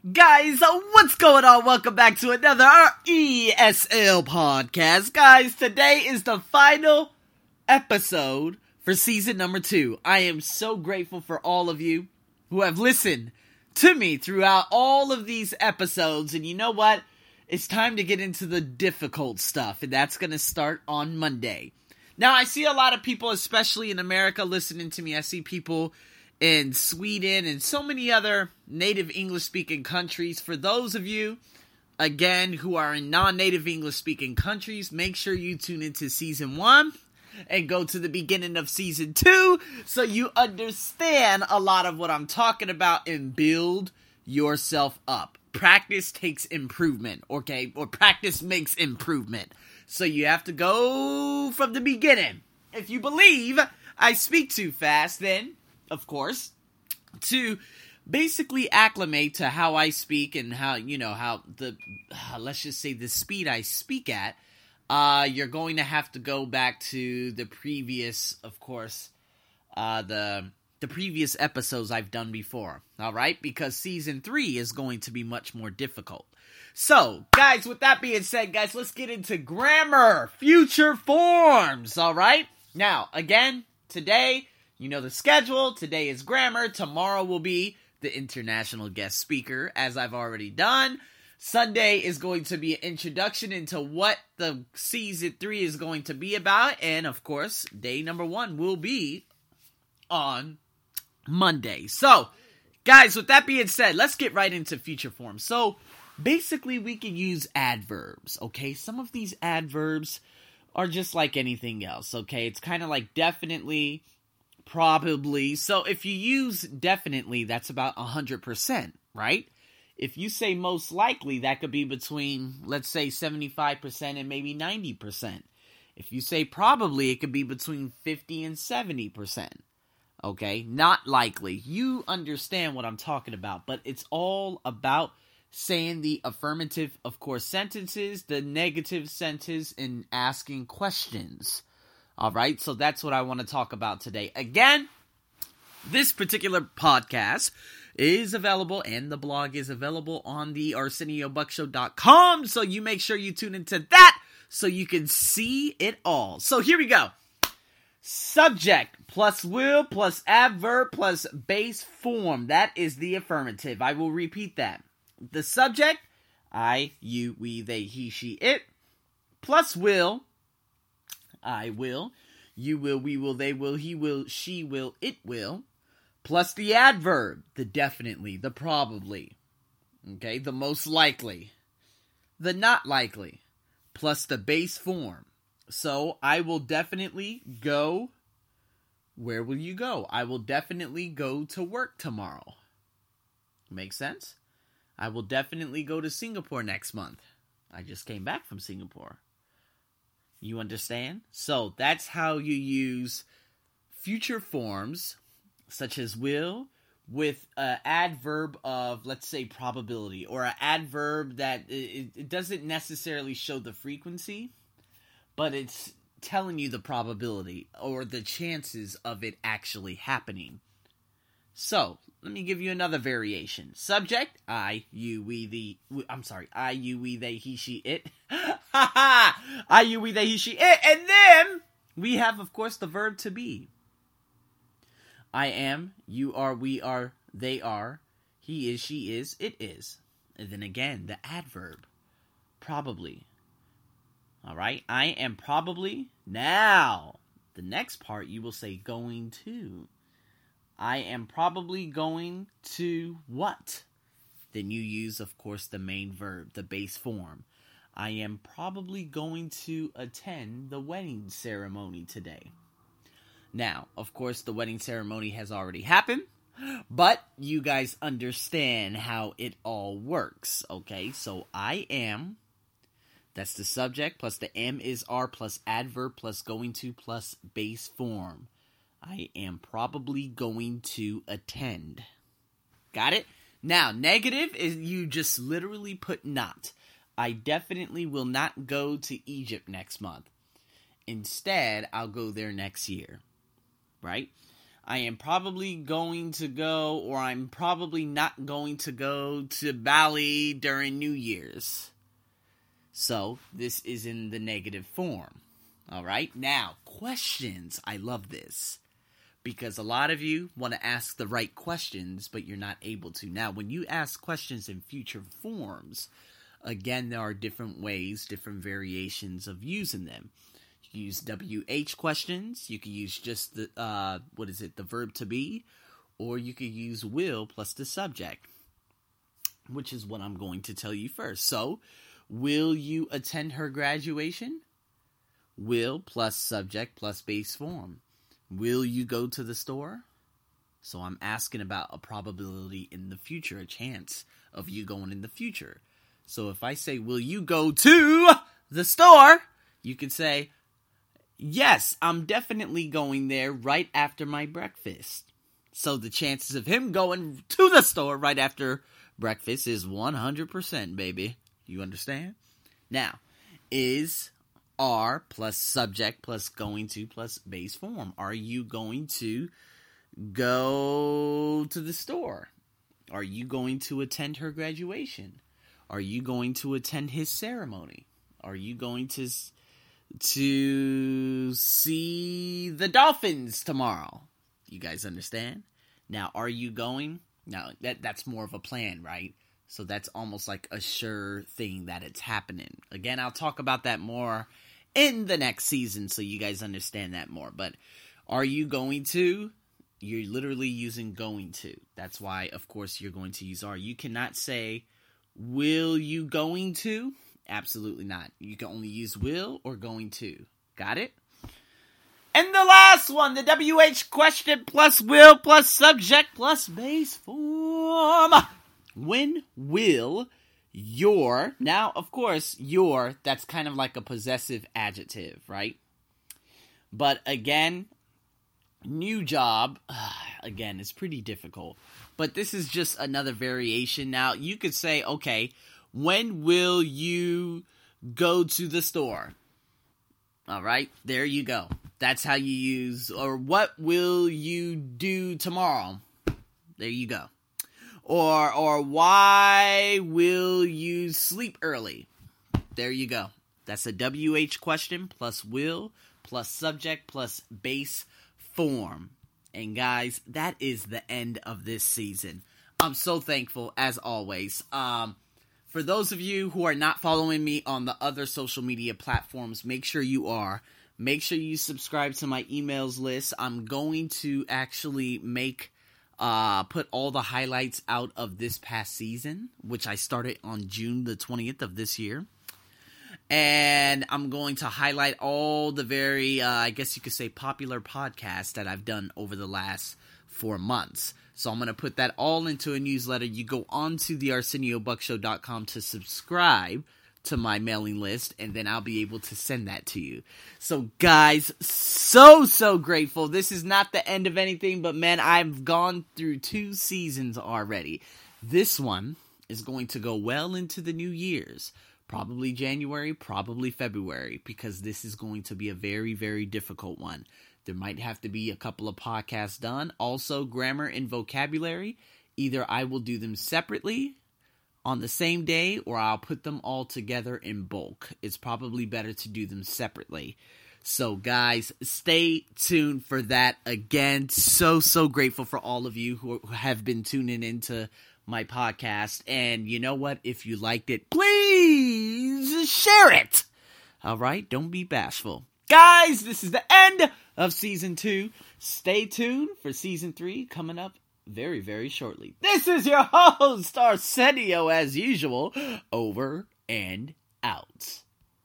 Guys, uh, what's going on? Welcome back to another ESL podcast. Guys, today is the final episode for season number two. I am so grateful for all of you who have listened to me throughout all of these episodes. And you know what? It's time to get into the difficult stuff, and that's going to start on Monday. Now, I see a lot of people, especially in America, listening to me. I see people in Sweden and so many other native English speaking countries. For those of you, again, who are in non native English speaking countries, make sure you tune into season one and go to the beginning of season two so you understand a lot of what I'm talking about and build yourself up. Practice takes improvement, okay? Or practice makes improvement. So you have to go from the beginning. If you believe I speak too fast, then of course, to basically acclimate to how I speak and how you know how the uh, let's just say the speed I speak at. Uh, you're going to have to go back to the previous, of course, uh, the the previous episodes I've done before. All right, because season three is going to be much more difficult. So, guys, with that being said, guys, let's get into grammar, future forms. All right. Now, again, today you know the schedule. Today is grammar. Tomorrow will be the international guest speaker, as I've already done. Sunday is going to be an introduction into what the season three is going to be about. And of course, day number one will be on Monday. So, guys, with that being said, let's get right into future form. So, basically, we can use adverbs, okay? Some of these adverbs are just like anything else, okay? It's kind of like definitely Probably. So if you use definitely, that's about 100%, right? If you say most likely, that could be between, let's say, 75% and maybe 90%. If you say probably, it could be between 50 and 70%. Okay? Not likely. You understand what I'm talking about, but it's all about saying the affirmative, of course, sentences, the negative sentence, and asking questions. All right, so that's what I want to talk about today. Again, this particular podcast is available and the blog is available on the arseniobuckshow.com. So you make sure you tune into that so you can see it all. So here we go. Subject plus will plus adverb plus base form. That is the affirmative. I will repeat that. The subject, I, you, we, they, he, she, it, plus will I will, you will, we will, they will, he will, she will, it will, plus the adverb, the definitely, the probably, okay, the most likely, the not likely, plus the base form. So I will definitely go. Where will you go? I will definitely go to work tomorrow. Make sense? I will definitely go to Singapore next month. I just came back from Singapore. You understand? So that's how you use future forms such as will with an adverb of let's say probability or an adverb that it, it, doesn't necessarily show the frequency but it's telling you the probability or the chances of it actually happening so let me give you another variation. Subject, I, you, we, the, I'm sorry, I, you, we, they, he, she, it. Ha ha! I, you, we, they, he, she, it. And then we have, of course, the verb to be. I am, you are, we are, they are, he is, she is, it is. And then again, the adverb. Probably. All right, I am probably. Now, the next part you will say going to. I am probably going to what? Then you use, of course, the main verb, the base form. I am probably going to attend the wedding ceremony today. Now, of course, the wedding ceremony has already happened, but you guys understand how it all works, okay? So I am, that's the subject, plus the am is are, plus adverb, plus going to, plus base form. I am probably going to attend. Got it? Now, negative is you just literally put not. I definitely will not go to Egypt next month. Instead, I'll go there next year. Right? I am probably going to go, or I'm probably not going to go to Bali during New Year's. So, this is in the negative form. All right, now, questions. I love this because a lot of you want to ask the right questions, but you're not able to. Now, when you ask questions in future forms, again, there are different ways, different variations of using them. You use WH questions, you can use just the, uh, what is it, the verb to be, or you could use will plus the subject, which is what I'm going to tell you first. So, will you attend her graduation? Will plus subject plus base form. Will you go to the store? So I'm asking about a probability in the future, a chance of you going in the future. So if I say, Will you go to the store? You could say, Yes, I'm definitely going there right after my breakfast. So the chances of him going to the store right after breakfast is 100%, baby. You understand? Now, is are plus subject plus going to plus base form. Are you going to go to the store? Are you going to attend her graduation? Are you going to attend his ceremony? Are you going to to see the Dolphins tomorrow? You guys understand? Now, are you going? Now, that that's more of a plan, right? So that's almost like a sure thing that it's happening. Again, I'll talk about that more in the next season so you guys understand that more. But are you going to? You're literally using going to. That's why, of course, you're going to use are. You cannot say, will you going to? Absolutely not. You can only use will or going to. Got it? And the last one, the WH question plus will plus subject plus base form. When will your now of course your that's kind of like a possessive adjective right but again new job again it's pretty difficult but this is just another variation now you could say okay when will you go to the store all right there you go that's how you use or what will you do tomorrow there you go or or why will you sleep early? There you go. That's a WH question plus will plus subject plus base form. And guys, that is the end of this season. I'm so thankful as always. Um for those of you who are not following me on the other social media platforms, make sure you are. Make sure you subscribe to my emails list. I'm going to actually make uh, put all the highlights out of this past season, which I started on June the 20th of this year. And I'm going to highlight all the very, uh, I guess you could say, popular podcasts that I've done over the last four months. So I'm going to put that all into a newsletter. You go on to the ArsenioBuckshow.com to subscribe to my mailing list and then I'll be able to send that to you. So guys, so so grateful. This is not the end of anything, but man, I've gone through two seasons already. This one is going to go well into the new years. Probably January, probably February because this is going to be a very very difficult one. There might have to be a couple of podcasts done. Also, grammar and vocabulary. Either I will do them separately on the same day or I'll put them all together in bulk. It's probably better to do them separately. So, guys, stay tuned for that. Again, so, so grateful for all of you who have been tuning into my podcast. And you know what? If you liked it, please share it. All right? Don't be bashful. Guys, this is the end of season two. Stay tuned for season three coming up very, very shortly. This is your host, Arsenio, as usual, over and out.